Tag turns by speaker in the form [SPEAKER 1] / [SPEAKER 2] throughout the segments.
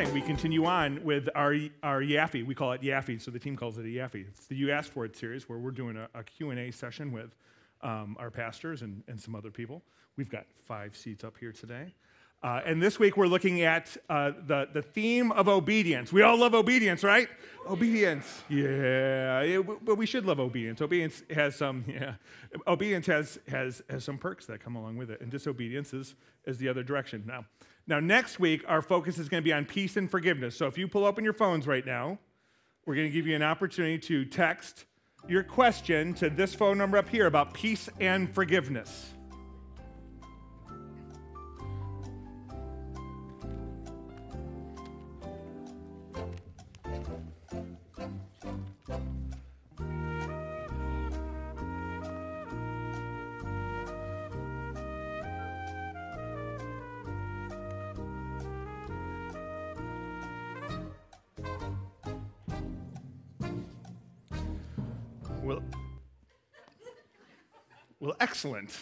[SPEAKER 1] Morning we continue on with our, our Yaffe. We call it Yaffe, so the team calls it a Yaffe. It's the You Asked For It series where we're doing a, a Q&A session with um, our pastors and, and some other people. We've got five seats up here today. Uh, and this week we're looking at uh, the, the theme of obedience. We all love obedience, right? Obedience, yeah. It, but we should love obedience. Obedience has some, yeah. Obedience has, has, has some perks that come along with it, and disobedience is, is the other direction. Now, now, next week our focus is going to be on peace and forgiveness. So if you pull open your phones right now, we're going to give you an opportunity to text your question to this phone number up here about peace and forgiveness. Well, well, excellent.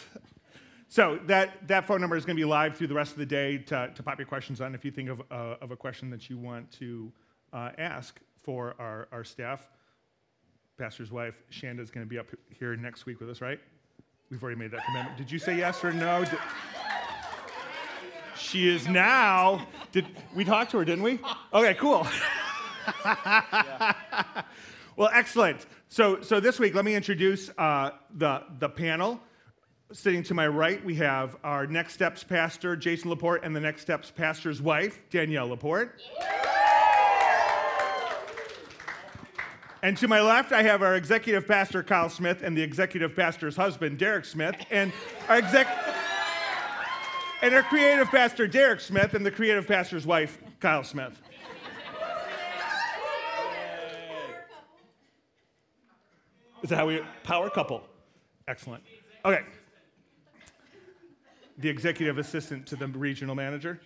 [SPEAKER 1] So that, that phone number is going to be live through the rest of the day to, to pop your questions on. If you think of, uh, of a question that you want to uh, ask for our, our staff, pastor's wife, Shanda, is going to be up here next week with us, right? We've already made that commitment. Did you say yes or no? Did, she is now. Did we talked to her? Didn't we? Okay, cool. well, excellent. So, so this week, let me introduce uh, the the panel. Sitting to my right, we have our Next Steps pastor, Jason Laporte, and the Next Steps pastor's wife, Danielle Laporte. And to my left, I have our executive pastor, Kyle Smith, and the executive pastor's husband, Derek Smith, and our exec and our creative pastor, Derek Smith, and the creative pastor's wife, Kyle Smith. Is that how we power couple? Excellent. Okay. The executive assistant to the regional manager.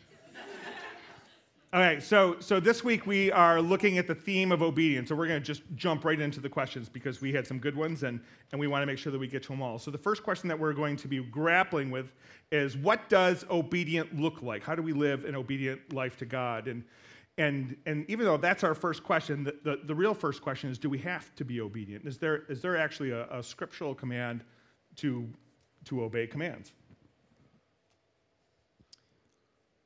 [SPEAKER 1] All right, so so this week we are looking at the theme of obedience. So we're going to just jump right into the questions because we had some good ones and and we want to make sure that we get to them all. So the first question that we're going to be grappling with is what does obedient look like? How do we live an obedient life to God? And and, and even though that's our first question, the, the, the, real first question is do we have to be obedient? Is there, is there actually a, a scriptural command to, to obey commands?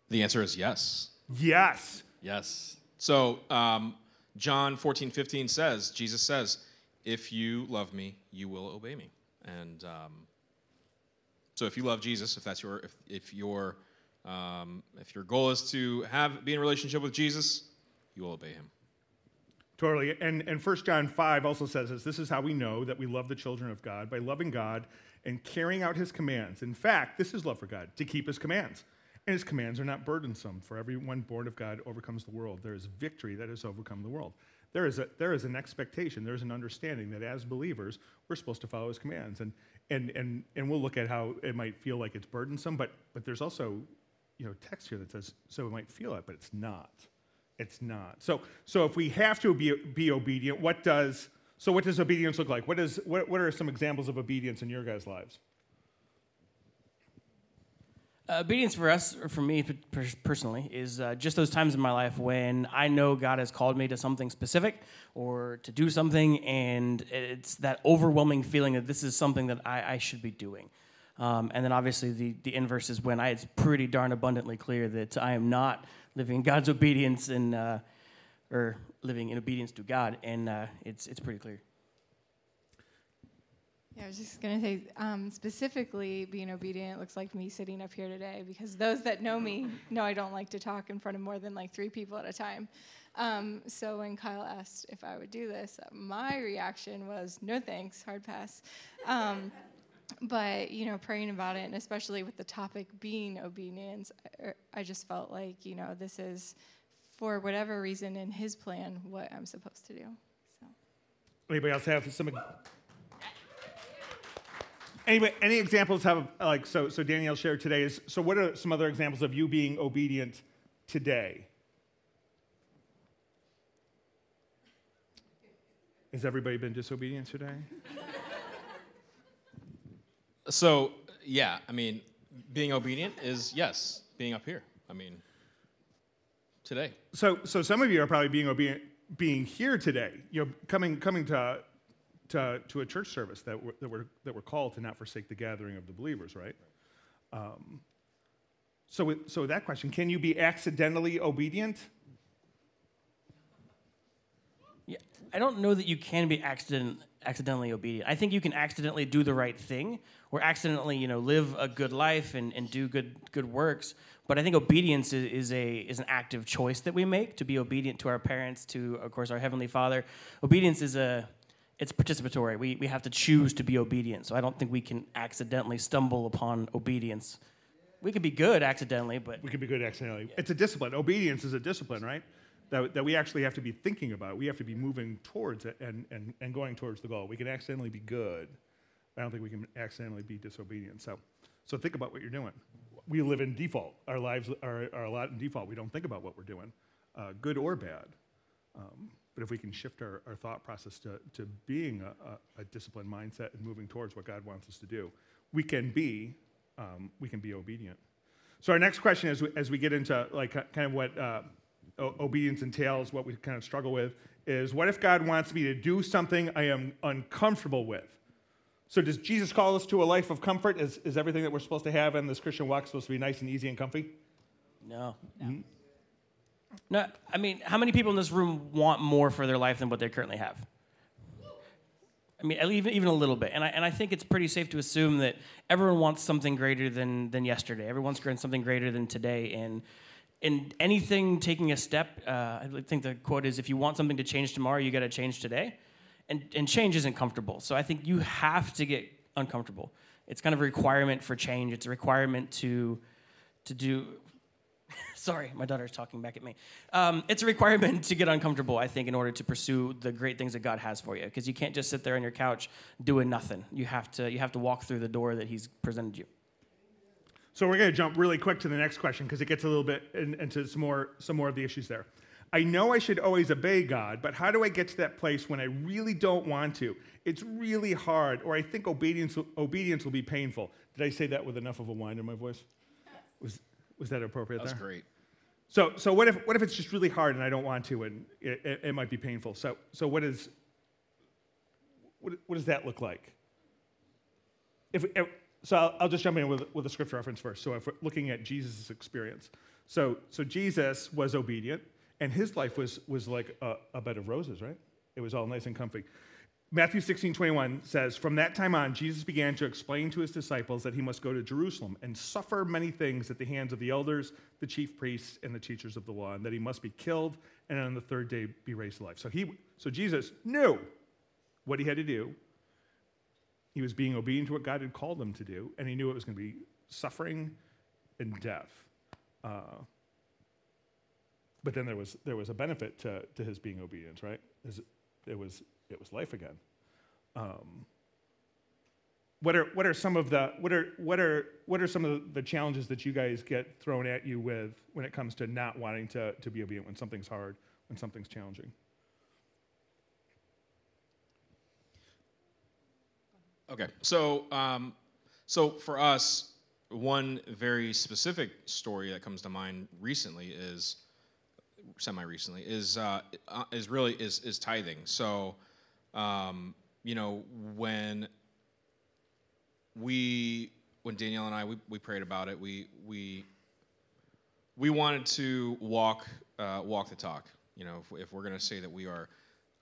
[SPEAKER 2] The answer is yes.
[SPEAKER 1] Yes.
[SPEAKER 2] Yes. So, um, John 14, 15 says, Jesus says, if you love me, you will obey me. And um, so, if you love Jesus, if that's your, if, if your um, if your goal is to have be in a relationship with Jesus, you will obey him.
[SPEAKER 1] Totally. And, and 1 John 5 also says this this is how we know that we love the children of God by loving God and carrying out his commands. In fact, this is love for God, to keep his commands. And his commands are not burdensome, for everyone born of God overcomes the world. There is victory that has overcome the world. There is, a, there is an expectation, there's an understanding that as believers, we're supposed to follow his commands. And, and, and, and we'll look at how it might feel like it's burdensome, but, but there's also you know, text here that says, so we might feel it, but it's not. It's not. So, so if we have to be, be obedient, what does, so what does obedience look like? What, is, what, what are some examples of obedience in your guys' lives?
[SPEAKER 3] Uh, obedience for us, or for me personally, is uh, just those times in my life when I know God has called me to something specific or to do something, and it's that overwhelming feeling that this is something that I, I should be doing. Um, and then obviously the, the inverse is when I, it's pretty darn abundantly clear that I am not living in God's obedience and uh, or living in obedience to God, and uh, it's it's pretty clear.
[SPEAKER 4] Yeah, I was just going to say, um, specifically, being obedient looks like me sitting up here today because those that know me know I don't like to talk in front of more than like three people at a time. Um, so when Kyle asked if I would do this, my reaction was no thanks, hard pass. Um, but you know praying about it and especially with the topic being obedience I, I just felt like you know this is for whatever reason in his plan what i'm supposed to do so
[SPEAKER 1] Anybody else have some? Anybody, any examples have like so? So Danielle shared today is so. What are some other examples of you being obedient today? Has everybody been disobedient today?
[SPEAKER 2] So, yeah, I mean, being obedient is yes, being up here. I mean, today.
[SPEAKER 1] So, so some of you are probably being obedient, being here today. You know, coming coming to to, to a church service that we're, that we're that we're called to not forsake the gathering of the believers, right? Um, so, with, so that question: Can you be accidentally obedient?
[SPEAKER 3] Yeah, I don't know that you can be accident, accidentally obedient. I think you can accidentally do the right thing or accidentally, you know, live a good life and, and do good good works. But I think obedience is, is a is an active choice that we make to be obedient to our parents, to of course our heavenly Father. Obedience is a it's participatory. We we have to choose to be obedient. So I don't think we can accidentally stumble upon obedience. We could be good accidentally, but
[SPEAKER 1] We could be good accidentally. It's a discipline. Obedience is a discipline, right? That, that we actually have to be thinking about. We have to be moving towards it and, and, and going towards the goal. We can accidentally be good. I don't think we can accidentally be disobedient. So, so think about what you're doing. We live in default. Our lives are, are a lot in default. We don't think about what we're doing, uh, good or bad. Um, but if we can shift our, our thought process to, to being a, a, a disciplined mindset and moving towards what God wants us to do, we can be, um, we can be obedient. So our next question, we, as we get into like kind of what uh, obedience entails, what we kind of struggle with, is what if God wants me to do something I am uncomfortable with? So does Jesus call us to a life of comfort? Is, is everything that we're supposed to have in this Christian walk supposed to be nice and easy and comfy?
[SPEAKER 3] no. No, I mean, how many people in this room want more for their life than what they currently have? I mean, even even a little bit, and I and I think it's pretty safe to assume that everyone wants something greater than than yesterday. Everyone wants something greater than today, and and anything taking a step. Uh, I think the quote is, "If you want something to change tomorrow, you got to change today," and and change isn't comfortable. So I think you have to get uncomfortable. It's kind of a requirement for change. It's a requirement to to do Sorry, my daughter's talking back at me. Um, it's a requirement to get uncomfortable, I think, in order to pursue the great things that God has for you. Because you can't just sit there on your couch doing nothing. You have to you have to walk through the door that He's presented you.
[SPEAKER 1] So we're going to jump really quick to the next question because it gets a little bit in, into some more some more of the issues there. I know I should always obey God, but how do I get to that place when I really don't want to? It's really hard, or I think obedience obedience will be painful. Did I say that with enough of a whine in my voice? Was was that appropriate
[SPEAKER 2] That's great.
[SPEAKER 1] So, so what if what if it's just really hard and I don't want to and it, it, it might be painful? So, so what is what, what does that look like? If, if so, I'll, I'll just jump in with, with a scripture reference first. So, if we're looking at Jesus' experience, so so Jesus was obedient and his life was was like a, a bed of roses, right? It was all nice and comfy. Matthew 16, 21 says, From that time on, Jesus began to explain to his disciples that he must go to Jerusalem and suffer many things at the hands of the elders, the chief priests, and the teachers of the law, and that he must be killed and on the third day be raised to life. So, he, so Jesus knew what he had to do. He was being obedient to what God had called him to do, and he knew it was going to be suffering and death. Uh, but then there was, there was a benefit to, to his being obedient, right? It was it was life again. Um, what are what are some of the what are what are what are some of the challenges that you guys get thrown at you with when it comes to not wanting to to be obedient when something's hard, when something's challenging?
[SPEAKER 2] Okay, so um, so for us, one very specific story that comes to mind recently is semi recently is uh, is really is is tithing. So um, you know, when we, when Danielle and I, we, we prayed about it, we, we, we wanted to walk, uh, walk the talk. You know, if, if we're going to say that we are,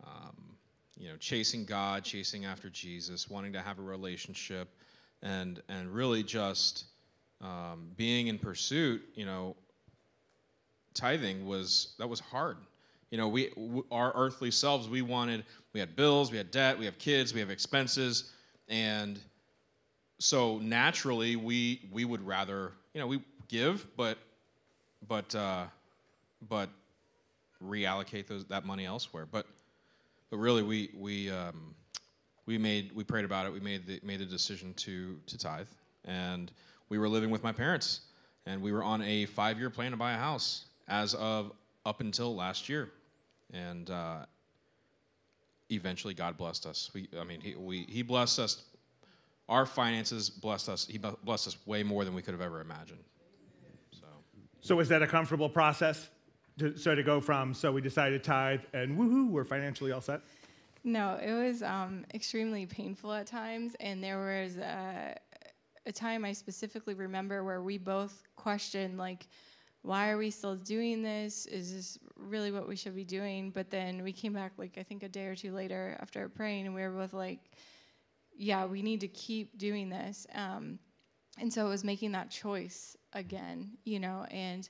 [SPEAKER 2] um, you know, chasing God, chasing after Jesus, wanting to have a relationship, and and really just um, being in pursuit, you know, tithing was that was hard. You know, we our earthly selves, we wanted we had bills, we had debt, we have kids, we have expenses, and so naturally, we we would rather you know we give, but but uh, but reallocate those that money elsewhere. But but really, we we um, we made we prayed about it. We made the made the decision to to tithe, and we were living with my parents, and we were on a five year plan to buy a house as of up until last year, and uh, eventually God blessed us. We I mean he we he blessed us. Our finances blessed us. He blessed us way more than we could have ever imagined. So.
[SPEAKER 1] So is that a comfortable process? To, so to go from so we decided to tithe and woohoo, we're financially all set.
[SPEAKER 4] No, it was um, extremely painful at times, and there was a, a time I specifically remember where we both questioned like, why are we still doing this? Is this really what we should be doing? But then we came back like I think a day or two later after praying, and we were both like, yeah, we need to keep doing this. Um, and so it was making that choice again, you know, and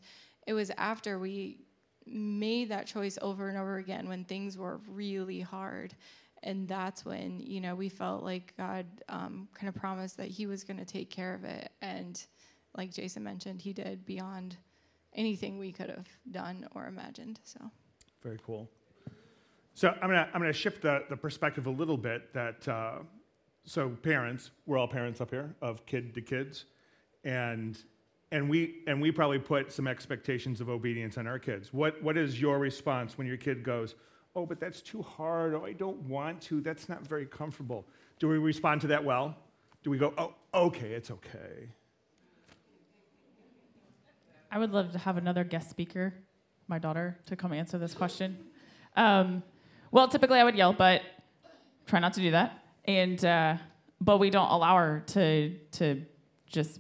[SPEAKER 4] it was after we made that choice over and over again when things were really hard. And that's when, you know, we felt like God um, kind of promised that He was going to take care of it. And like Jason mentioned, He did beyond anything we could have done or imagined. So,
[SPEAKER 1] very cool. So I'm gonna I'm gonna shift the, the perspective a little bit. That uh, so parents, we're all parents up here of kid to kids, and and we and we probably put some expectations of obedience on our kids. What what is your response when your kid goes, "Oh, but that's too hard. Oh, I don't want to. That's not very comfortable." Do we respond to that well? Do we go, "Oh, okay, it's okay."
[SPEAKER 5] I would love to have another guest speaker, my daughter, to come answer this question. Um, well, typically I would yell, but try not to do that. And uh, but we don't allow her to to just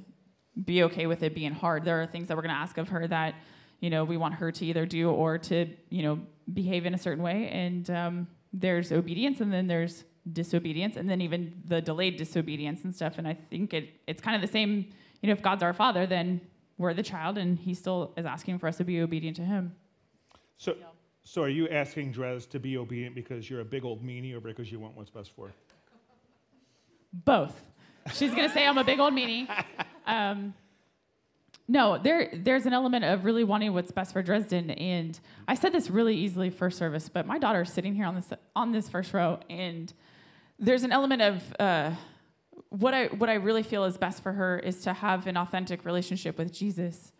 [SPEAKER 5] be okay with it being hard. There are things that we're going to ask of her that, you know, we want her to either do or to, you know, behave in a certain way. And um, there's obedience and then there's disobedience and then even the delayed disobedience and stuff. And I think it, it's kind of the same, you know, if God's our father, then we're the child and he still is asking for us to be obedient to him.
[SPEAKER 1] So, so are you asking Dres to be obedient because you're a big old meanie or because you want what's best for her?
[SPEAKER 5] Both. She's going to say I'm a big old meanie. Um, no, there there's an element of really wanting what's best for Dresden, and I said this really easily first service, but my daughter's sitting here on this on this first row, and there's an element of uh, what I what I really feel is best for her is to have an authentic relationship with Jesus.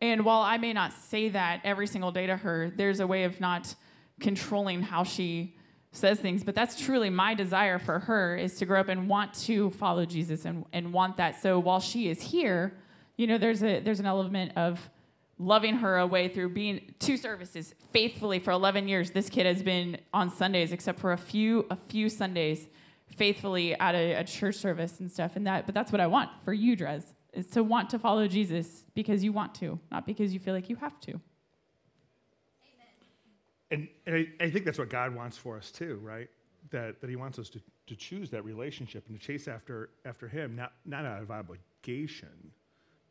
[SPEAKER 5] And while I may not say that every single day to her, there's a way of not controlling how she says things, but that's truly my desire for her is to grow up and want to follow Jesus and, and want that. So while she is here, you know, there's a there's an element of loving her away through being two services faithfully for 11 years. This kid has been on Sundays, except for a few a few Sundays, faithfully at a, a church service and stuff. And that, but that's what I want for you, Dres, is to want to follow Jesus because you want to, not because you feel like you have to.
[SPEAKER 1] And, and I, I, think that's what God wants for us too, right? That, that He wants us to, to choose that relationship and to chase after, after Him, not, not out of obligation,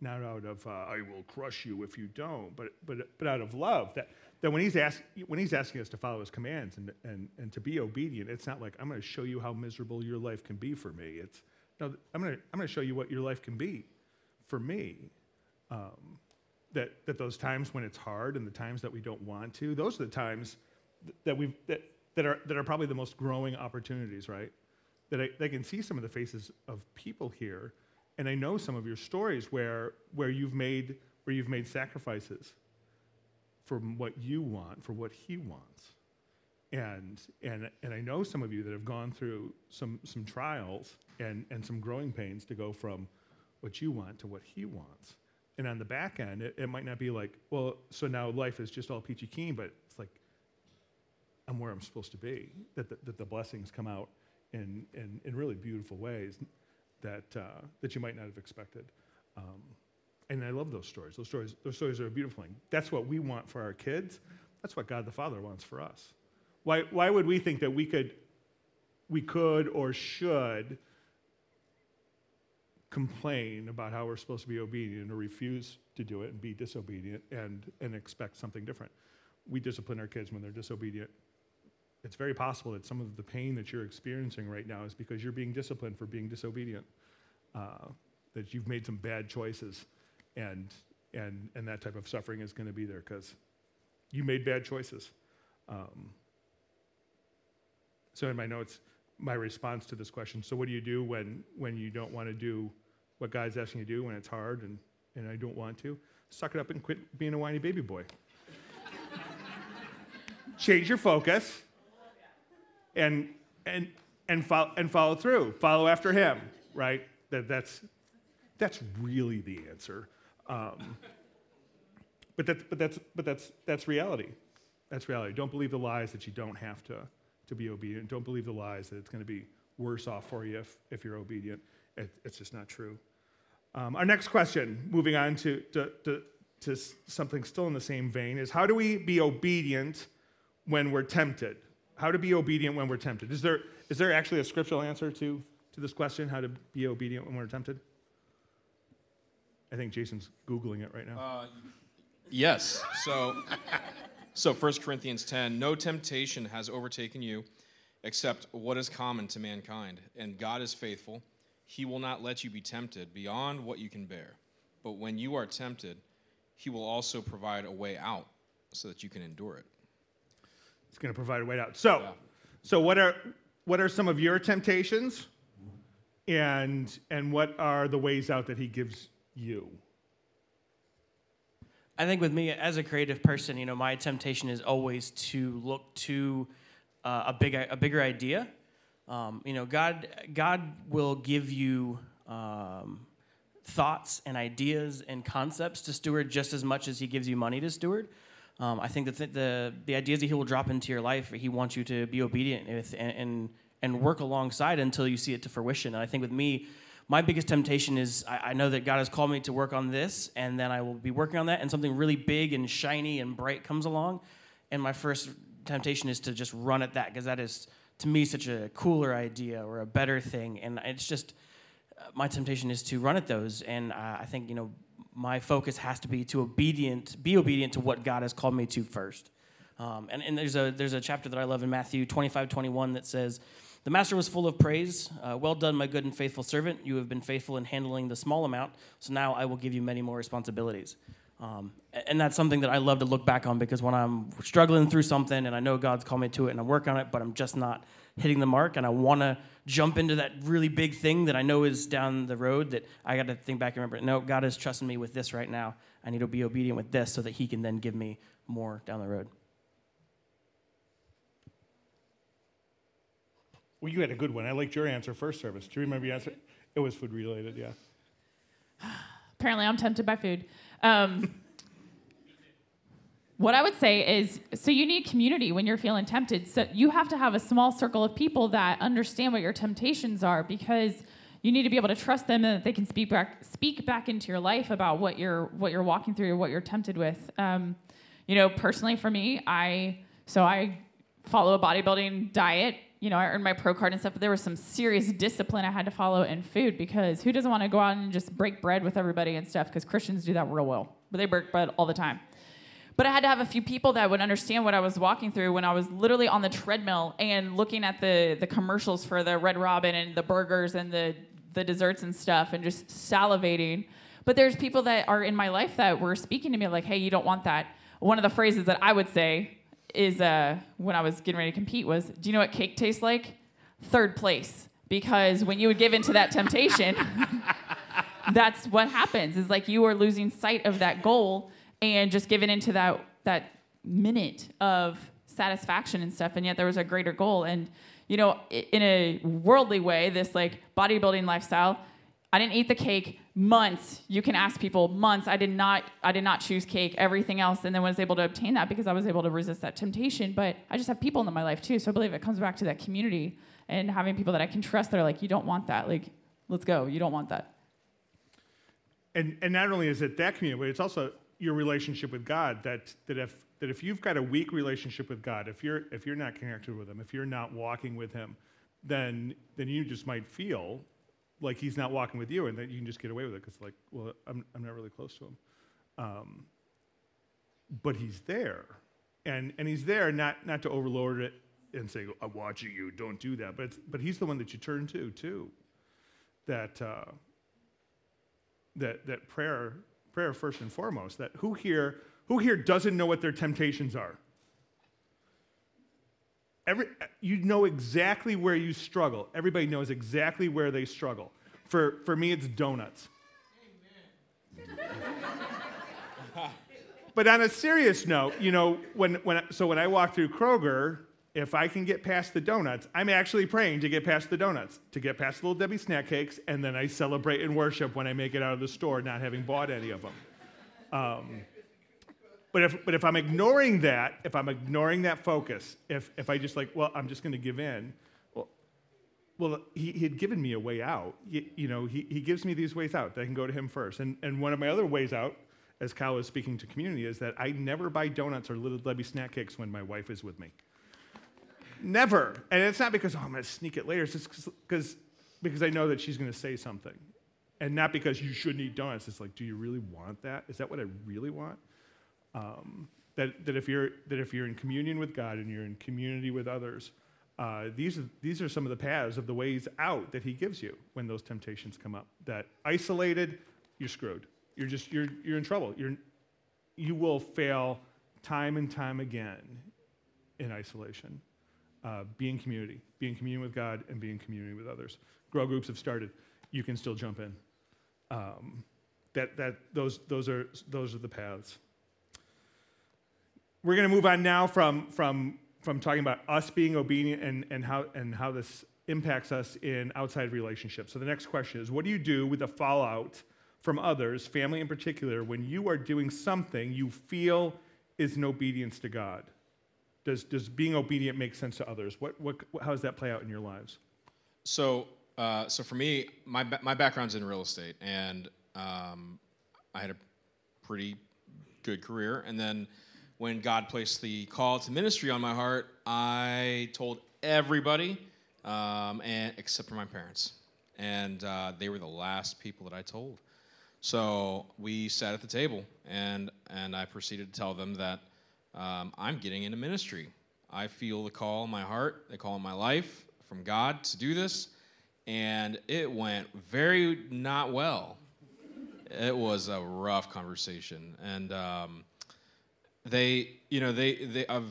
[SPEAKER 1] not out of, uh, I will crush you if you don't, but, but, but out of love. That, that when, he's ask, when He's asking us to follow His commands and, and, and to be obedient, it's not like, I'm going to show you how miserable your life can be for me. It's, no, I'm going to I'm to show you what your life can be for me. Um, that, that those times when it's hard and the times that we don't want to, those are the times that, we've, that, that, are, that are probably the most growing opportunities, right? That I, I can see some of the faces of people here, and I know some of your stories where, where, you've, made, where you've made sacrifices for what you want, for what he wants. And, and, and I know some of you that have gone through some, some trials and, and some growing pains to go from what you want to what he wants. And on the back end, it, it might not be like, well, so now life is just all peachy keen, but it's like, I'm where I'm supposed to be. That the, that the blessings come out in, in, in really beautiful ways that, uh, that you might not have expected. Um, and I love those stories. Those stories, those stories are a beautiful thing. That's what we want for our kids. That's what God the Father wants for us. Why, why would we think that we could, we could or should complain about how we're supposed to be obedient or refuse to do it and be disobedient and, and expect something different. We discipline our kids when they're disobedient. It's very possible that some of the pain that you're experiencing right now is because you're being disciplined for being disobedient. uh, that you've made some bad choices, and and and that type of suffering is going to be there because you made bad choices. Um, so in my notes, my response to this question. So what do you do when when you don't want to do what God's asking you to do when it's hard and and I don't want to? Suck it up and quit being a whiny baby boy. Change your focus and and and follow and follow through. Follow after him, right? That that's that's really the answer. Um, but that's but that's but that's that's reality. That's reality. Don't believe the lies that you don't have to to be obedient. Don't believe the lies that it's going to be worse off for you if, if you're obedient. It, it's just not true. Um, our next question, moving on to, to, to, to something still in the same vein, is how do we be obedient when we're tempted? How to be obedient when we're tempted? Is there, is there actually a scriptural answer to, to this question, how to be obedient when we're tempted? I think Jason's Googling it right now.
[SPEAKER 2] Uh, yes. So so 1 Corinthians 10 No temptation has overtaken you except what is common to mankind, and God is faithful. He will not let you be tempted beyond what you can bear. But when you are tempted, He will also provide a way out so that you can endure it.
[SPEAKER 1] He's going to provide a way out. So, yeah. so what are what are some of your temptations, and and what are the ways out that He gives you?
[SPEAKER 3] I think with me as a creative person, you know, my temptation is always to look to uh, a big a bigger idea. Um, you know, God God will give you um, thoughts and ideas and concepts to steward just as much as He gives you money to steward. Um, I think that the, the, the ideas that He will drop into your life, He wants you to be obedient with and, and and work alongside until you see it to fruition. And I think with me, my biggest temptation is I, I, know that God has called me to work on this, and then I will be working on that, and something really big and shiny and bright comes along. And my first temptation is to just run at that because that is, to me, such a cooler idea or a better thing. And it's just, uh, my temptation is to run at those. And uh, I think, you know, my focus has to be to obedient, be obedient to what God has called me to first. Um, and, and there's a there's a chapter that I love in Matthew 25, 21 that says, the master was full of praise. Uh, well done, my good and faithful servant. You have been faithful in handling the small amount, so now I will give you many more responsibilities. Um, and that's something that I love to look back on because when I'm struggling through something and I know God's called me to it and I'm working on it, but I'm just not hitting the mark and I want to jump into that really big thing that I know is down the road that I got to think back and remember, no, God is trusting me with this right now. I need to be obedient with this so that He can then give me more down the road.
[SPEAKER 1] Well, you had a good one. I liked your answer first service. Do you remember your answer? It was food related, yeah.
[SPEAKER 5] Apparently, I'm tempted by food. Um, what I would say is so you need community when you're feeling tempted. So you have to have a small circle of people that understand what your temptations are because you need to be able to trust them and that they can speak back speak back into your life about what you're what you're walking through what you're tempted with. Um, you know, personally for me, I so I follow a bodybuilding diet you know, I earned my pro card and stuff, but there was some serious discipline I had to follow in food because who doesn't want to go out and just break bread with everybody and stuff? Because Christians do that real well, but they break bread all the time. But I had to have a few people that would understand what I was walking through when I was literally on the treadmill and looking at the the commercials for the Red Robin and the burgers and the the desserts and stuff and just salivating. But there's people that are in my life that were speaking to me like, "Hey, you don't want that." One of the phrases that I would say is uh, when I was getting ready to compete was, do you know what cake tastes like? Third place. Because when you would give into that temptation, that's what happens. Is like you are losing sight of that goal and just giving into that that minute of satisfaction and stuff. And yet there was a greater goal. And you know, in a worldly way, this like bodybuilding lifestyle, I didn't eat the cake months. You can ask people months. I did not I did not choose cake, everything else, and then was able to obtain that because I was able to resist that temptation. But I just have people in my life too. So I believe it comes back to that community and having people that I can trust that are like, you don't want that. Like, let's go. You don't want that.
[SPEAKER 1] And and not only is it that community, but it's also your relationship with God. That that if that if you've got a weak relationship with God, if you're if you're not connected with Him, if you're not walking with Him, then then you just might feel like he's not walking with you and that you can just get away with it because like well I'm, I'm not really close to him um, but he's there and and he's there not not to overlord it and say i'm watching you don't do that but but he's the one that you turn to too that uh, that that prayer prayer first and foremost. That who here who here doesn't know what their temptations are? Every, you know exactly where you struggle. Everybody knows exactly where they struggle. For, for me, it's donuts. but on a serious note, you know, when, when, so when I walk through Kroger, if I can get past the donuts, I'm actually praying to get past the donuts, to get past the Little Debbie snack cakes, and then I celebrate and worship when I make it out of the store, not having bought any of them. Um, but if, but if I'm ignoring that, if I'm ignoring that focus, if, if I just like, well, I'm just going to give in, well, well he, he had given me a way out. You, you know, he, he gives me these ways out that I can go to him first. And, and one of my other ways out, as Kyle was speaking to community, is that I never buy donuts or Little Debbie snack cakes when my wife is with me. Never. And it's not because, oh, I'm going to sneak it later. It's just because, because I know that she's going to say something. And not because you shouldn't eat donuts. It's like, do you really want that? Is that what I really want? Um, that, that, if you're, that if you're in communion with God and you're in community with others, uh, these, are, these are some of the paths of the ways out that He gives you when those temptations come up. That isolated, you're screwed. You're just, you're, you're in trouble. You're, you will fail time and time again in isolation. Uh, be in community, be in communion with God, and be in community with others. Grow groups have started. You can still jump in. Um, that, that, those, those, are, those are the paths. We're going to move on now from, from, from talking about us being obedient and, and, how, and how this impacts us in outside relationships. So the next question is what do you do with the fallout from others, family in particular, when you are doing something you feel is an obedience to God? Does, does being obedient make sense to others? What, what, how does that play out in your lives?
[SPEAKER 2] So, uh, so for me, my, my background's in real estate, and um, I had a pretty good career. And then when God placed the call to ministry on my heart, I told everybody, um, and except for my parents, and uh, they were the last people that I told. So we sat at the table, and and I proceeded to tell them that um, I'm getting into ministry. I feel the call in my heart, the call in my life from God to do this, and it went very not well. It was a rough conversation, and. Um, they you know they they have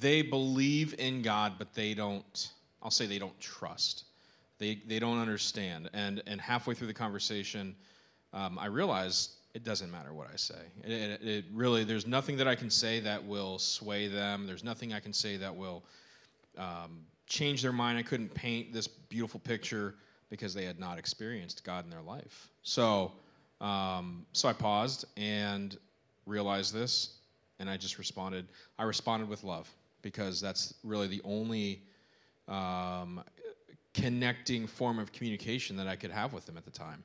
[SPEAKER 2] they believe in God, but they don't. I'll say they don't trust. They they don't understand. And and halfway through the conversation, um, I realized it doesn't matter what I say. It, it, it, really there's nothing that I can say that will sway them. There's nothing I can say that will um, change their mind. I couldn't paint this beautiful picture because they had not experienced God in their life. So um, so I paused and realized this, and I just responded. I responded with love because that's really the only um, connecting form of communication that I could have with them at the time.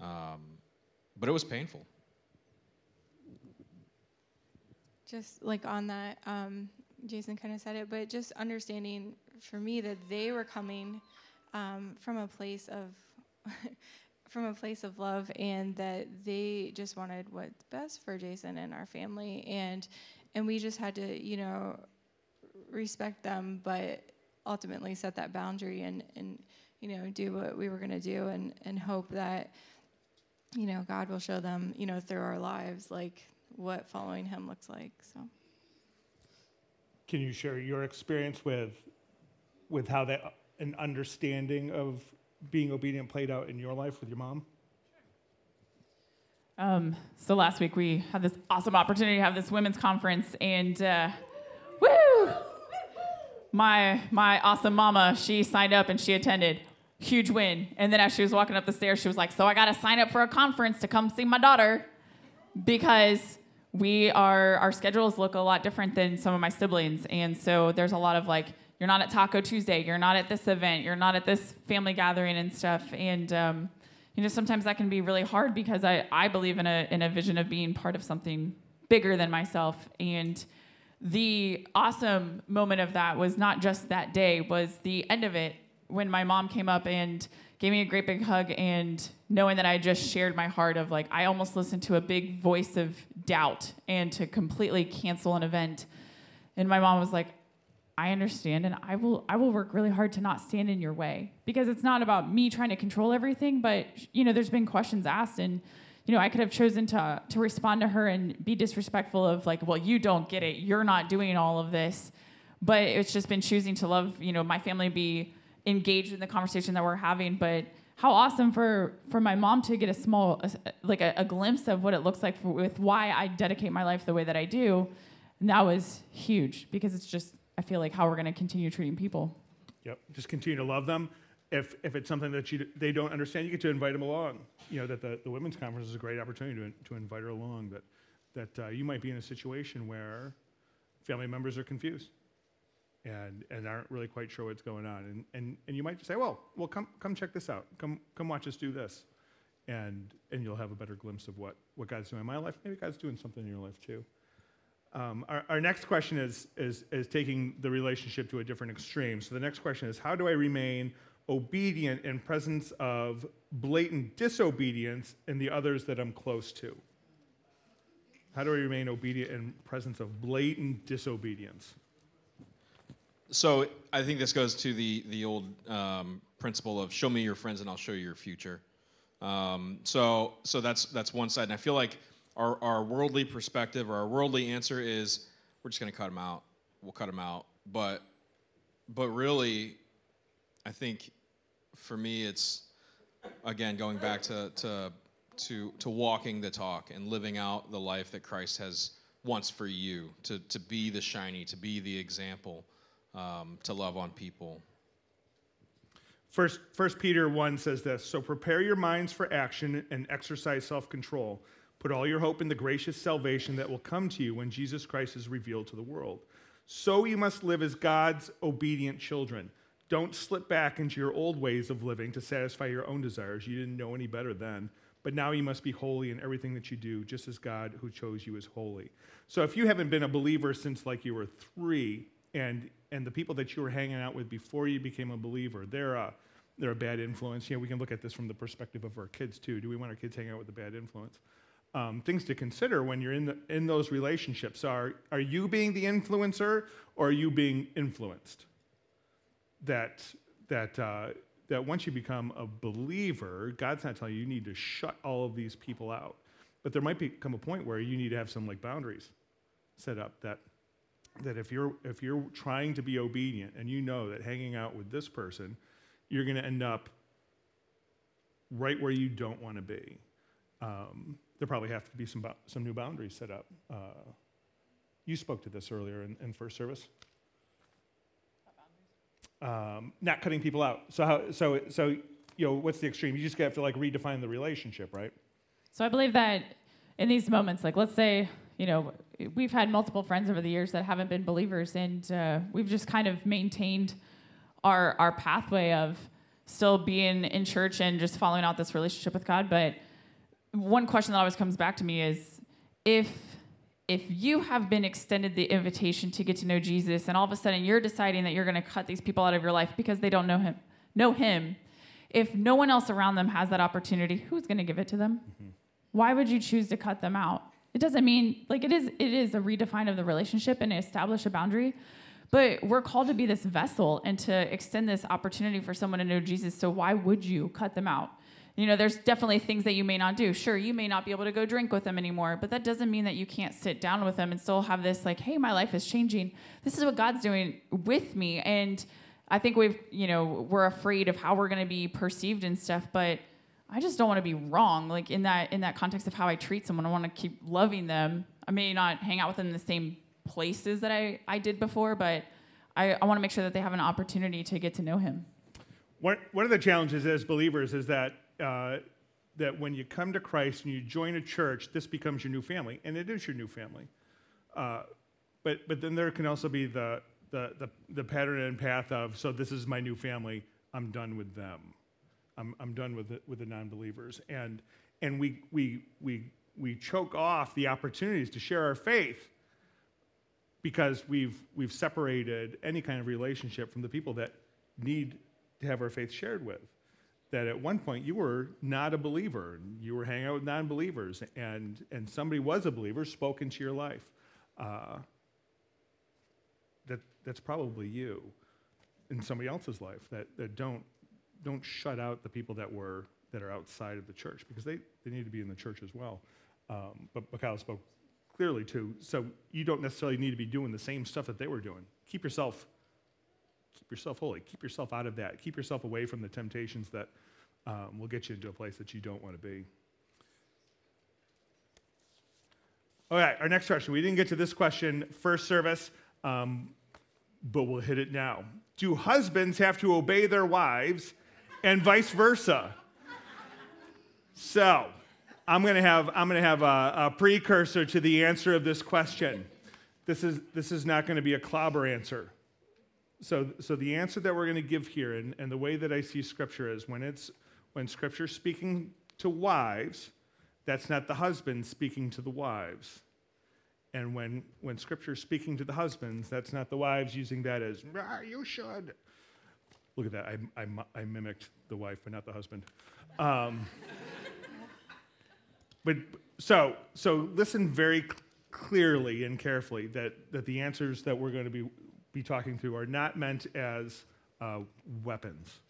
[SPEAKER 2] Um, but it was painful.
[SPEAKER 4] Just like on that, um, Jason kind of said it, but just understanding for me that they were coming um, from a place of from a place of love and that they just wanted what's best for Jason and our family and and we just had to you know respect them but ultimately set that boundary and and you know do what we were going to do and and hope that you know God will show them you know through our lives like what following him looks like so
[SPEAKER 1] can you share your experience with with how that an understanding of being obedient played out in your life with your mom?
[SPEAKER 5] Um, so last week we had this awesome opportunity to have this women's conference, and uh, woo! My my awesome mama, she signed up and she attended. Huge win. And then as she was walking up the stairs, she was like, "So I got to sign up for a conference to come see my daughter, because we are our schedules look a lot different than some of my siblings, and so there's a lot of like." you're not at Taco Tuesday, you're not at this event, you're not at this family gathering and stuff. And um, you know, sometimes that can be really hard because I, I believe in a in a vision of being part of something bigger than myself. And the awesome moment of that was not just that day, was the end of it when my mom came up and gave me a great big hug and knowing that I just shared my heart of like I almost listened to a big voice of doubt and to completely cancel an event. And my mom was like, I understand and I will I will work really hard to not stand in your way. Because it's not about me trying to control everything but you know there's been questions asked and you know I could have chosen to to respond to her and be disrespectful of like well you don't get it. You're not doing all of this. But it's just been choosing to love you know my family be engaged in the conversation that we're having but how awesome for for my mom to get a small a, like a, a glimpse of what it looks like for, with why I dedicate my life the way that I do and that was huge because it's just I feel like how we're going to continue treating people.
[SPEAKER 1] Yep. Just continue to love them. If, if it's something that you, they don't understand, you get to invite them along. You know, that the, the women's conference is a great opportunity to, to invite her along, that, that uh, you might be in a situation where family members are confused and, and aren't really quite sure what's going on. And, and, and you might say, well, well come, come check this out. Come, come watch us do this. And, and you'll have a better glimpse of what, what God's doing in my life. Maybe God's doing something in your life too. Um, our, our, next question is, is, is taking the relationship to a different extreme. So the next question is how do I remain obedient in presence of blatant disobedience in the others that I'm close to? How do I remain obedient in presence of blatant disobedience?
[SPEAKER 2] So I think this goes to the the old um, principle of show me your friends and I'll show you your future. Um, so so that's that's one side, and I feel like our, our worldly perspective or our worldly answer is we're just going to cut them out. We'll cut them out. But, but really, I think for me, it's again going back to, to, to, to walking the talk and living out the life that Christ has wants for you to, to be the shiny, to be the example, um, to love on people.
[SPEAKER 1] First, First Peter 1 says this So prepare your minds for action and exercise self control Put all your hope in the gracious salvation that will come to you when Jesus Christ is revealed to the world. So you must live as God's obedient children. Don't slip back into your old ways of living to satisfy your own desires. You didn't know any better then. But now you must be holy in everything that you do, just as God who chose you is holy. So if you haven't been a believer since like you were three, and and the people that you were hanging out with before you became a believer, they're a they're a bad influence. You know, we can look at this from the perspective of our kids too. Do we want our kids hanging out with a bad influence? um, things to consider when you're in, the, in those relationships are are you being the influencer or are you being influenced that that uh, that once you become a believer god's not telling you you need to shut all of these people out but there might become a point where you need to have some like boundaries set up that that if you're if you're trying to be obedient and you know that hanging out with this person you're going to end up right where you don't want to be um, there probably have to be some, some new boundaries set up. Uh, you spoke to this earlier in, in first service. Um, not cutting people out. So how? So so you know, what's the extreme? You just have to like redefine the relationship, right?
[SPEAKER 5] So I believe that in these moments, like let's say you know we've had multiple friends over the years that haven't been believers, and uh, we've just kind of maintained our our pathway of still being in church and just following out this relationship with God, but one question that always comes back to me is if if you have been extended the invitation to get to know Jesus and all of a sudden you're deciding that you're going to cut these people out of your life because they don't know him know him if no one else around them has that opportunity who's going to give it to them? Mm-hmm. why would you choose to cut them out it doesn't mean like it is it is a redefine of the relationship and establish a boundary but we're called to be this vessel and to extend this opportunity for someone to know Jesus so why would you cut them out you know, there's definitely things that you may not do. Sure, you may not be able to go drink with them anymore, but that doesn't mean that you can't sit down with them and still have this, like, hey, my life is changing. This is what God's doing with me. And I think we've, you know, we're afraid of how we're going to be perceived and stuff, but I just don't want to be wrong. Like in that in that context of how I treat someone, I want to keep loving them. I may not hang out with them in the same places that I, I did before, but I, I want to make sure that they have an opportunity to get to know him.
[SPEAKER 1] One, one of the challenges as believers is that uh, that when you come to Christ and you join a church, this becomes your new family, and it is your new family. Uh, but but then there can also be the, the the the pattern and path of so this is my new family. I'm done with them. I'm I'm done with the, with the non-believers, and and we we we we choke off the opportunities to share our faith because we've we've separated any kind of relationship from the people that need to have our faith shared with that at one point you were not a believer. You were hanging out with non believers, and, and somebody was a believer, spoke into your life. Uh, that that's probably you in somebody else's life that, that don't don't shut out the people that were that are outside of the church because they, they need to be in the church as well. Um, but Mikhail spoke clearly too. So you don't necessarily need to be doing the same stuff that they were doing. Keep yourself keep yourself holy. Keep yourself out of that. Keep yourself away from the temptations that um, will get you into a place that you don't want to be. All right, our next question. We didn't get to this question first service, um, but we'll hit it now. Do husbands have to obey their wives and vice versa? So, I'm going to have, I'm going to have a, a precursor to the answer of this question. This is, this is not going to be a clobber answer. So, so the answer that we're going to give here, and, and the way that I see Scripture is when it's when Scripture's speaking to wives, that's not the husband speaking to the wives. And when, when Scripture's speaking to the husbands, that's not the wives using that as, you should. Look at that. I, I, I mimicked the wife, but not the husband. Um, but so, so listen very clearly and carefully that, that the answers that we're going to be, be talking through are not meant as uh, weapons.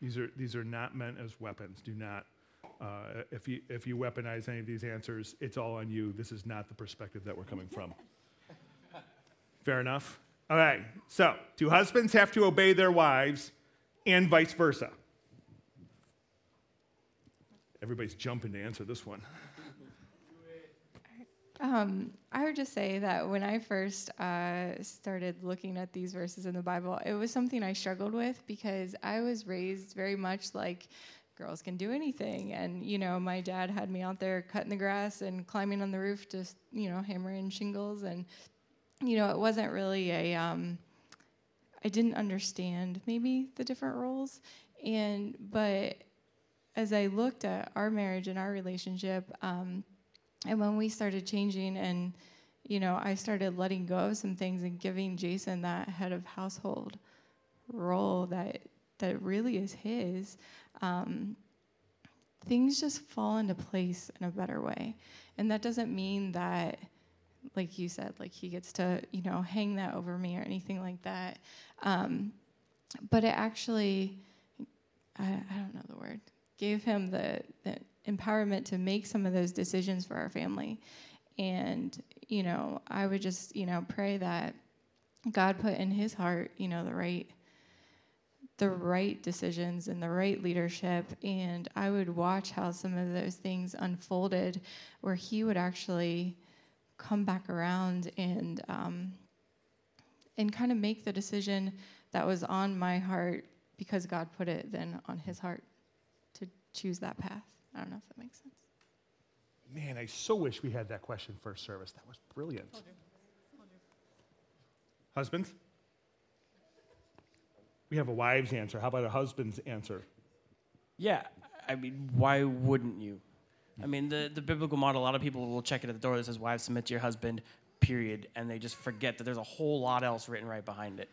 [SPEAKER 1] These are, these are not meant as weapons. Do not uh, if, you, if you weaponize any of these answers, it's all on you. This is not the perspective that we're coming from. Fair enough? All right, so do husbands have to obey their wives and vice versa? Everybody's jumping to answer this one.
[SPEAKER 4] Um, I would just say that when I first uh, started looking at these verses in the Bible, it was something I struggled with because I was raised very much like girls can do anything. And, you know, my dad had me out there cutting the grass and climbing on the roof, just, you know, hammering shingles. And, you know, it wasn't really a, um, I didn't understand maybe the different roles. And, but as I looked at our marriage and our relationship, um, and when we started changing and, you know, I started letting go of some things and giving Jason that head of household role that that really is his, um, things just fall into place in a better way. And that doesn't mean that, like you said, like he gets to, you know, hang that over me or anything like that. Um, but it actually, I, I, don't know the word, gave him the, the empowerment to make some of those decisions for our family. And, you know, I would just, you know, pray that God put in his heart, you know, the right the right decisions and the right leadership. And I would watch how some of those things unfolded, where he would actually come back around and um, and kind of make the decision that was on my heart because God put it then on his heart to choose that path. I don't know if that makes sense.
[SPEAKER 1] Man, I so wish we had that question first service. That was brilliant. Husbands? we have a wife's answer. How about a husband's answer?
[SPEAKER 3] Yeah, I mean, why wouldn't you? I mean, the, the biblical model, a lot of people will check it at the door that says, Wives, submit to your husband, period. And they just forget that there's a whole lot else written right behind it.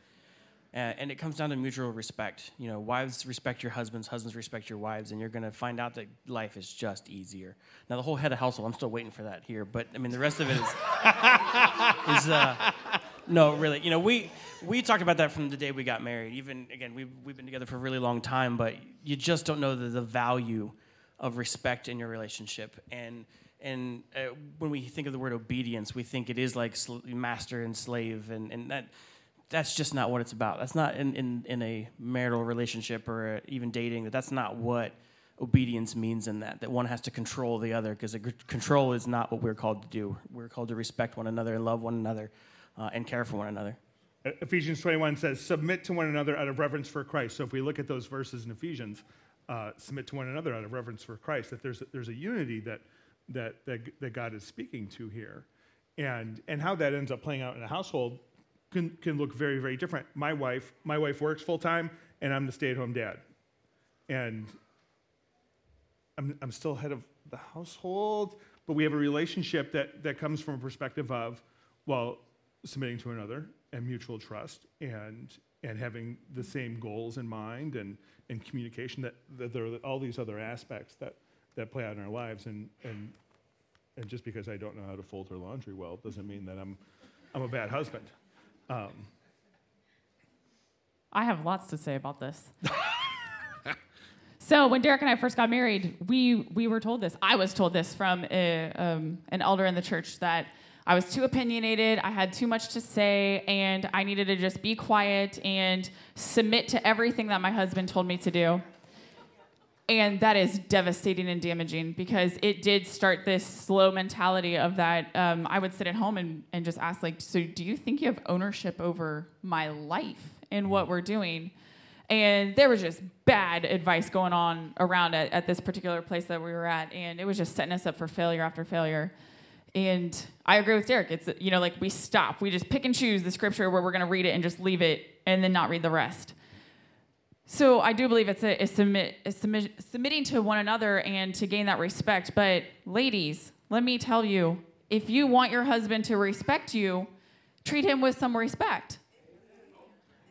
[SPEAKER 3] Uh, and it comes down to mutual respect. You know, wives respect your husbands, husbands respect your wives, and you're going to find out that life is just easier. Now, the whole head of household, I'm still waiting for that here, but I mean, the rest of it is, is uh, no, really. You know, we we talked about that from the day we got married. Even again, we've we've been together for a really long time, but you just don't know the, the value of respect in your relationship. And and uh, when we think of the word obedience, we think it is like sl- master and slave, and and that that's just not what it's about. That's not in in, in a marital relationship or even dating. That that's not what obedience means in that that one has to control the other because control is not what we're called to do we're called to respect one another and love one another uh, and care for one another.
[SPEAKER 1] Ephesians 21 says, submit to one another out of reverence for Christ. So if we look at those verses in Ephesians, uh, submit to one another out of reverence for Christ, that there's, there's a unity that, that, that, that God is speaking to here. And, and how that ends up playing out in a household can, can look very, very different. My wife, my wife works full time, and I'm the stay at home dad. And I'm, I'm still head of the household, but we have a relationship that, that comes from a perspective of, well, submitting to another and mutual trust and and having the same goals in mind and, and communication that, that there are all these other aspects that, that play out in our lives and, and and just because I don't know how to fold her laundry well doesn't mean that I'm I'm a bad husband.
[SPEAKER 5] I have lots to say about this. so when Derek and I first got married, we we were told this. I was told this from a, um, an elder in the church that I was too opinionated. I had too much to say, and I needed to just be quiet and submit to everything that my husband told me to do. And that is devastating and damaging because it did start this slow mentality of that. Um, I would sit at home and, and just ask, like, so do you think you have ownership over my life and what we're doing? And there was just bad advice going on around at, at this particular place that we were at. And it was just setting us up for failure after failure. And I agree with Derek. It's, you know, like we stop, we just pick and choose the scripture where we're going to read it and just leave it and then not read the rest. So I do believe it's a, a submit, a submit, submitting to one another and to gain that respect. But ladies, let me tell you, if you want your husband to respect you, treat him with some respect.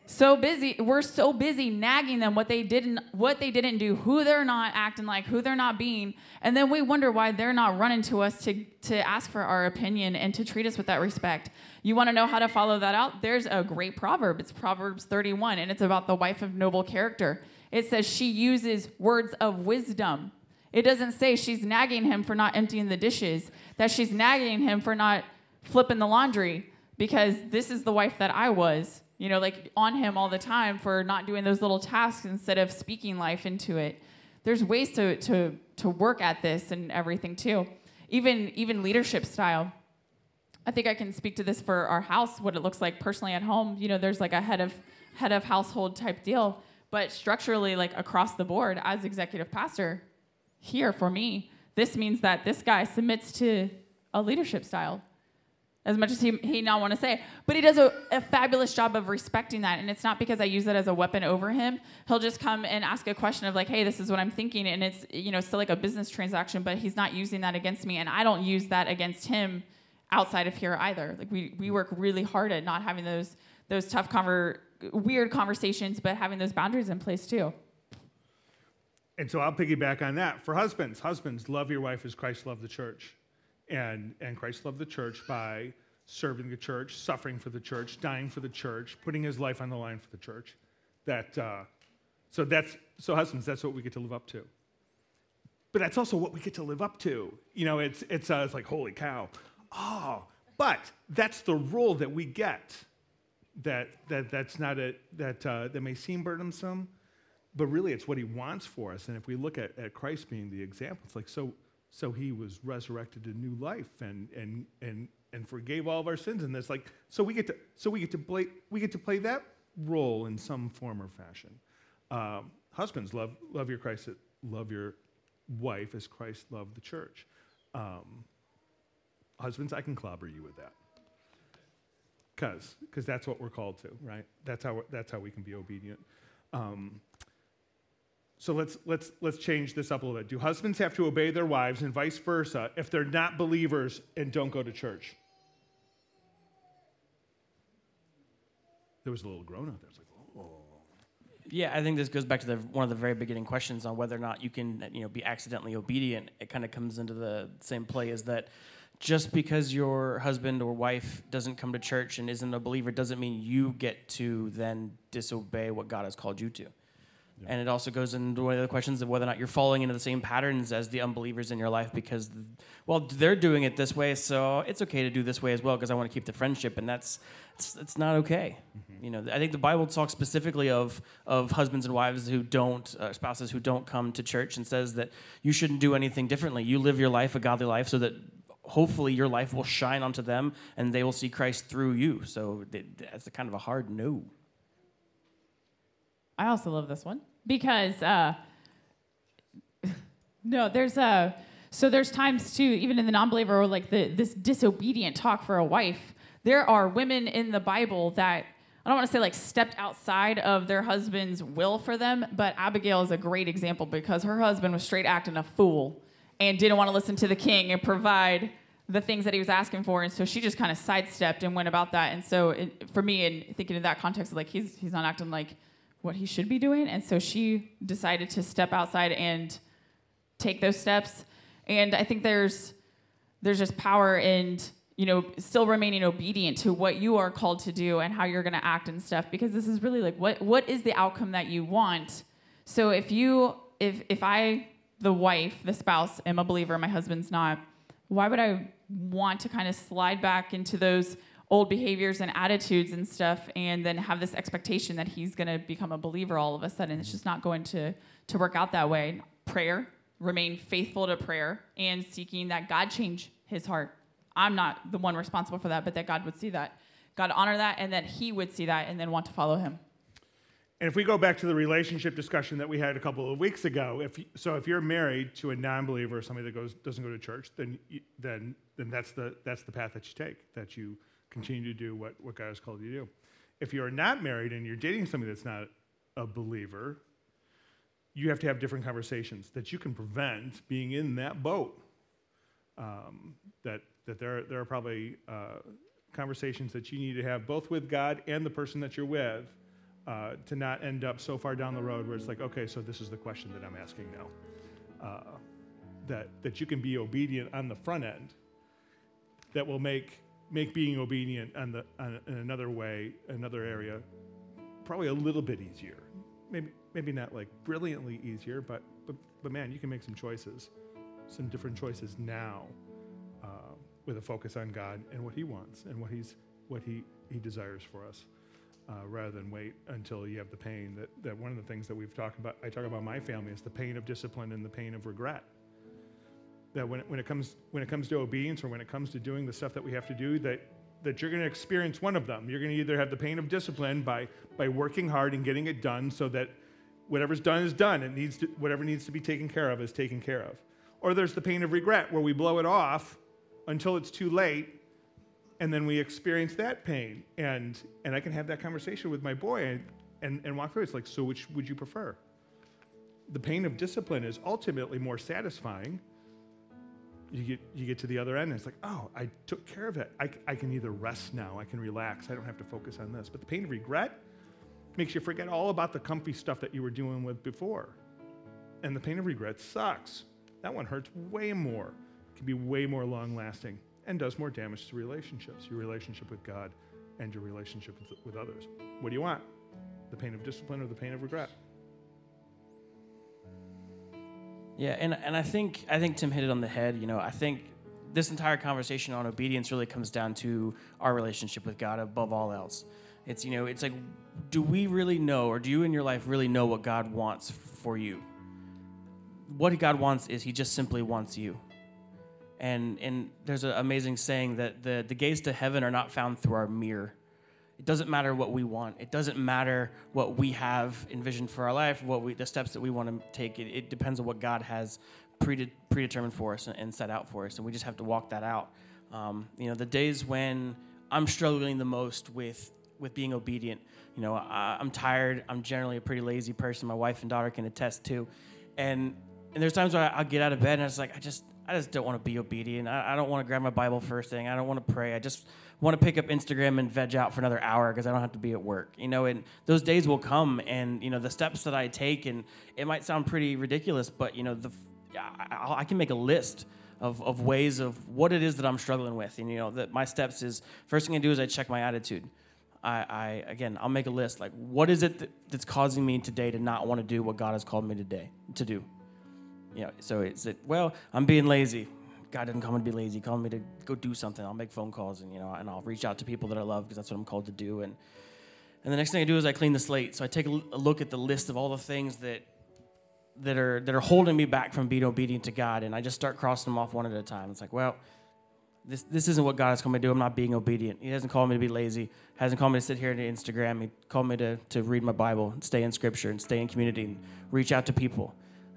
[SPEAKER 5] So busy, we're so busy nagging them what they didn't, what they didn't do, who they're not acting like, who they're not being, and then we wonder why they're not running to us to to ask for our opinion and to treat us with that respect. You want to know how to follow that out? There's a great proverb. It's Proverbs 31, and it's about the wife of noble character. It says she uses words of wisdom. It doesn't say she's nagging him for not emptying the dishes, that she's nagging him for not flipping the laundry, because this is the wife that I was, you know, like on him all the time for not doing those little tasks instead of speaking life into it. There's ways to, to, to work at this and everything too. Even, even leadership style. I think I can speak to this for our house, what it looks like personally at home. You know, there's like a head of head of household type deal, but structurally, like across the board, as executive pastor, here for me, this means that this guy submits to a leadership style, as much as he he not want to say, but he does a, a fabulous job of respecting that, and it's not because I use that as a weapon over him. He'll just come and ask a question of like, hey, this is what I'm thinking, and it's you know still like a business transaction, but he's not using that against me, and I don't use that against him outside of here either. Like we we work really hard at not having those those tough conver- weird conversations, but having those boundaries in place too.
[SPEAKER 1] And so I'll piggyback on that. For husbands, husbands, love your wife as Christ loved the church. And, and Christ loved the church by serving the church, suffering for the church, dying for the church, putting his life on the line for the church. That, uh, so that's, so husbands, that's what we get to live up to. But that's also what we get to live up to. You know, it's, it's, uh, it's like, holy cow. Oh, but that's the role that we get. That, that, that's not a, that, uh, that may seem burdensome, but really it's what he wants for us. And if we look at, at Christ being the example, it's like, so, so he was resurrected to new life and, and, and, and forgave all of our sins. And that's like, so we get to, so we get to play, we get to play that role in some form or fashion. Um, husbands, love, love your Christ, love your wife as Christ loved the church. Um, husbands, I can clobber you with that. Because that's what we're called to, right? That's how, that's how we can be obedient. Um, so let's, let's, let's change this up a little bit. Do husbands have to obey their wives and vice versa if they're not believers and don't go to church? There was a little groan out there. It's like, oh.
[SPEAKER 3] Yeah, I think this goes back to the, one of the very beginning questions on whether or not you can, you know, be accidentally obedient. It kind of comes into the same play is that just because your husband or wife doesn't come to church and isn't a believer doesn't mean you get to then disobey what God has called you to. And it also goes into one of the questions of whether or not you're falling into the same patterns as the unbelievers in your life because, well, they're doing it this way, so it's okay to do this way as well because I want to keep the friendship, and that's it's, it's not okay. You know, I think the Bible talks specifically of of husbands and wives who don't, uh, spouses who don't come to church, and says that you shouldn't do anything differently. You live your life a godly life so that hopefully your life will shine onto them and they will see Christ through you. So that's a kind of a hard no.
[SPEAKER 5] I also love this one because uh, no, there's a so there's times too, even in the non-believer or like the this disobedient talk for a wife. There are women in the Bible that I don't want to say like stepped outside of their husband's will for them, but Abigail is a great example because her husband was straight acting a fool and didn't want to listen to the king and provide the things that he was asking for, and so she just kind of sidestepped and went about that. And so, it, for me, and thinking in that context, like he's he's not acting like what he should be doing, and so she decided to step outside and take those steps. And I think there's there's just power in you know, still remaining obedient to what you are called to do and how you're going to act and stuff because this is really like what what is the outcome that you want. So if you if if I the wife, the spouse am a believer, my husband's not, why would I want to kind of slide back into those old behaviors and attitudes and stuff and then have this expectation that he's going to become a believer all of a sudden. It's just not going to to work out that way. Prayer remain faithful to prayer and seeking that god change his heart. I'm not the one responsible for that but that god would see that. God honor that and that he would see that and then want to follow him.
[SPEAKER 1] And if we go back to the relationship discussion that we had a couple of weeks ago, if so, if you're married to a non-believer or somebody that goes doesn't go to church, then then then that's the that's the path that you take. That you continue to do what what God has called you to do. If you're not married and you're dating somebody that's not a believer, you have to have different conversations that you can prevent being in that boat. Um, that that there there are probably uh, conversations that you need to have both with God and the person that you're with uh, to not end up so far down the road where it's like, okay, so this is the question that I'm asking now. Uh, that, that you can be obedient on the front end, that will make, make being obedient the, in another way, another area, probably a little bit easier. Maybe, maybe not like brilliantly easier, but, but, but man, you can make some choices, some different choices now uh, with a focus on God and what He wants and what, he's, what he, he desires for us uh, rather than wait until you have the pain. That, that one of the things that we've talked about, I talk about my family, is the pain of discipline and the pain of regret. That when it, when it, comes, when it comes to obedience or when it comes to doing the stuff that we have to do, that, that you're going to experience one of them. You're going to either have the pain of discipline by, by working hard and getting it done so that whatever's done is done. It needs to, whatever needs to be taken care of is taken care of. Or there's the pain of regret where we blow it off until it's too late and then we experience that pain and and i can have that conversation with my boy and and, and walk through it's like so which would you prefer the pain of discipline is ultimately more satisfying you get you get to the other end and it's like oh i took care of it I, I can either rest now i can relax i don't have to focus on this but the pain of regret makes you forget all about the comfy stuff that you were dealing with before and the pain of regret sucks that one hurts way more it can be way more long lasting and does more damage to relationships, your relationship with God and your relationship with, with others. What do you want? The pain of discipline or the pain of regret?
[SPEAKER 3] Yeah, and, and I think I think Tim hit it on the head. You know, I think this entire conversation on obedience really comes down to our relationship with God above all else. It's you know, it's like, do we really know, or do you in your life really know what God wants for you? What God wants is He just simply wants you. And and there's an amazing saying that the the gates to heaven are not found through our mirror. It doesn't matter what we want. It doesn't matter what we have envisioned for our life, what we the steps that we want to take. It, it depends on what God has prede- predetermined for us and, set out for us, and we just have to walk that out. Um, you know, the days when I'm struggling the most with with being obedient. You know, I, I'm tired. I'm generally a pretty lazy person. My wife and daughter can attest to, and and there's times where I, I'll get out of bed and it's like I just I just don't want to be obedient. I, I don't want to grab my Bible first thing. I don't want to pray. I just want to pick up Instagram and veg out for another hour because I don't have to be at work. You know, and those days will come, and you know the steps that I take, and it might sound pretty ridiculous, but you know the I, I can make a list of, of ways of what it is that I'm struggling with, and you know that my steps is first thing I do is I check my attitude. I, I again I'll make a list like what is it that, that's causing me today to not want to do what God has called me today to do you know, so it's it, well, I'm being lazy. God didn't call me to be lazy. He called me to go do something. I'll make phone calls and you know, and I'll reach out to people that I love because that's what I'm called to do. And and the next thing I do is I clean the slate. So I take a, look at the list of all the things that that are that are holding me back from being obedient to God, and I just start crossing them off one at a time. It's like, well, this this isn't what God has called me to do. I'm not being obedient. He hasn't called me to be lazy. He Hasn't called me to sit here on Instagram. He called me to to read my Bible, and stay in Scripture, and stay in community, and reach out to people.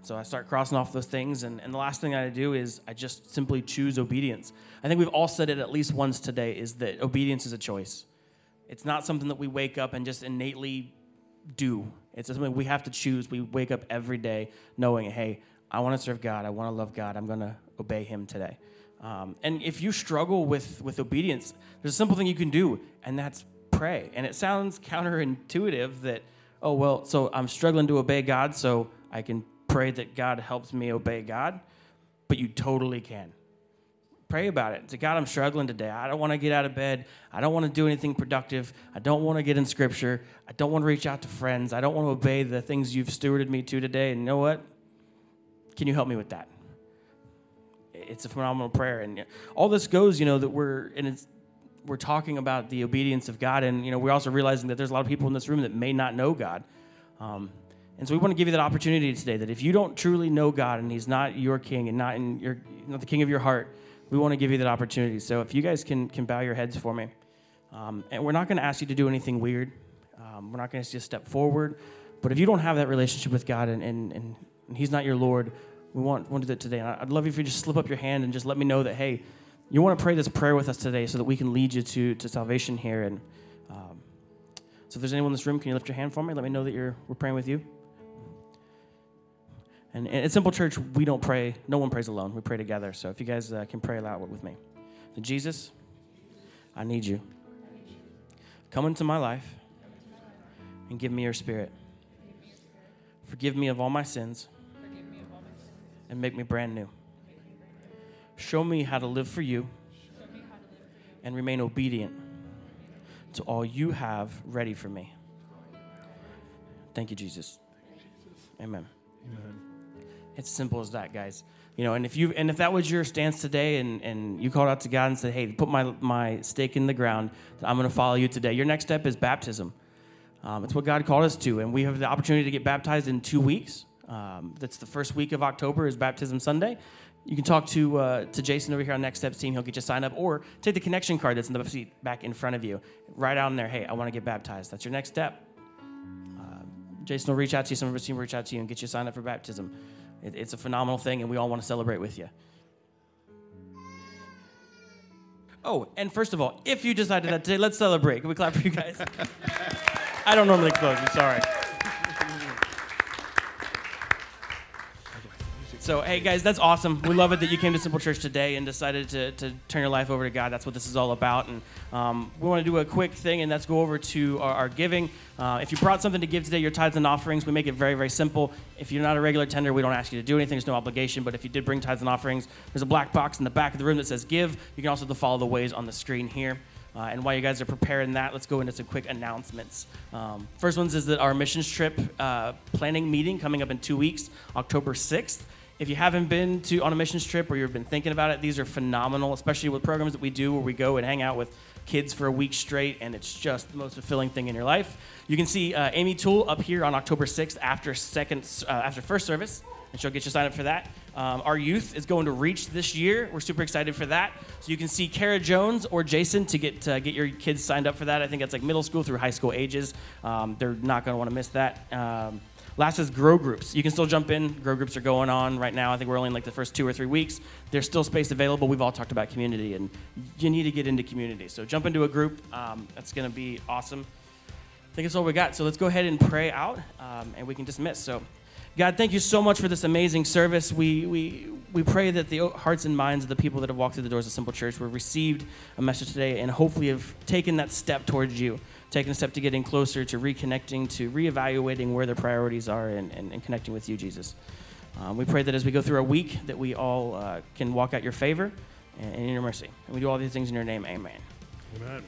[SPEAKER 3] So I start crossing off those things, and, and the last thing I do is I just simply choose obedience. I think we've all said it at least once today is that obedience is a choice. It's not something that we wake up and just innately do. It's something we have to choose. We wake up every day knowing, hey, I want to serve God. I want to love God. I'm going to obey Him today. Um, and if you struggle with, with obedience, there's a simple thing you can do, and that's pray. And it sounds counterintuitive that, oh, well, so I'm struggling to obey God, so I can pray that God helps me obey God, but you totally can. Pray about it. Say, God, I'm struggling today. I don't want to get out of bed. I don't want to do anything productive. I don't want to get in scripture. I don't want to reach out to friends. I don't want to obey the things you've stewarded me to today. And you know what? Can you help me with that? It's a phenomenal prayer. And all this goes, you know, that we're, and it's, we're talking about the obedience of God. And, you know, we're also realizing that there's a lot of people in this room that may not know God. Um, and so we want to give you that opportunity today that if you don't truly know God and He's not your king and not in your, not the king of your heart, we want to give you that opportunity. So if you guys can, can bow your heads for me. Um, and we're not going to ask you to do anything weird. Um, we're not going to just step forward. But if you don't have that relationship with God and, and, and He's not your Lord, we want, want to do that today. And I'd love if you just slip up your hand and just let me know that, hey, you want to pray this prayer with us today so that we can lead you to, to salvation here. And um, so if there's anyone in this room, can you lift your hand for me? Let me know that you're, we're praying with you. And, at Simple Church, we don't pray, no one prays alone. We pray together. So if you guys uh, can pray aloud with me. Jesus, I need you. Come into my life and give me your spirit. Forgive me of all my sins and make me brand new. Show me how to live for you and remain obedient to all you have ready for me. Thank you, Jesus. Amen.
[SPEAKER 1] Amen.
[SPEAKER 3] It's simple as that, guys. You know, and if you and if that was your stance today and, and you called out to God and said, Hey, put my, my stake in the ground, I'm gonna follow you today. Your next step is baptism. Um, it's what God called us to, and we have the opportunity to get baptized in two weeks. Um, that's the first week of October is Baptism Sunday. You can talk to uh, to Jason over here on Next Steps team. He'll get you signed up, or take the connection card that's in the seat back in front of you. right out in there, "Hey, I want to get baptized." That's your next step. Uh, Jason will reach out to you. Some of our team will reach out to you and get you signed up for baptism. It, it's a phenomenal thing, and we all want to celebrate with you. Oh, and first of all, if you decided that today, let's celebrate. Can we clap for you guys? I don't normally close. I'm sorry. So, hey guys, that's awesome. We love it that you came to Simple Church today and decided to, to turn your life over to God. That's what this is all about. And um, we want to do a quick thing, and let's go over to our, our giving. Uh, if you brought something to give today, your tithes and offerings, we make it very, very simple. If you're not a regular tender, we don't ask you to do anything. There's no obligation. But if you did bring tithes and offerings, there's a black box in the back of the room that says give. You can also follow the ways on the screen here. Uh, and while you guys are preparing that, let's go into some quick announcements. Um, first ones is that our missions trip uh, planning meeting coming up in two weeks, October 6th. If you haven't been to on a missions trip or you've been thinking about it, these are phenomenal, especially with programs that we do where we go and hang out with kids for a week straight, and it's just the most fulfilling thing in your life. You can see uh, Amy Toole up here on October 6th after second uh, after first service, and she'll get you signed up for that. Um, our youth is going to reach this year. We're super excited for that. So you can see Kara Jones or Jason to get uh, get your kids signed up for that. I think that's like middle school through high school ages. Um, they're not going to want to miss that. Um, Last is grow groups. You can still jump in. Grow groups are going on right now. I think we're only in like the first two or three weeks. There's still space available. We've all talked about community, and you need to get into community. So jump into a group. Um, that's going to be awesome. I think that's all we got. So let's go ahead and pray out, um, and we can dismiss. So, God, thank you so much for this amazing service. We, we, we pray that the hearts and minds of the people that have walked through the doors of Simple Church will received a message today and hopefully have taken that step towards you taking a step to getting closer to reconnecting, to reevaluating where their priorities are and, and, and connecting with you, Jesus. Um, we pray that as we go through our week, that we all uh, can walk out your favor and in your mercy. And we do all these things in your name. Amen.
[SPEAKER 1] Amen.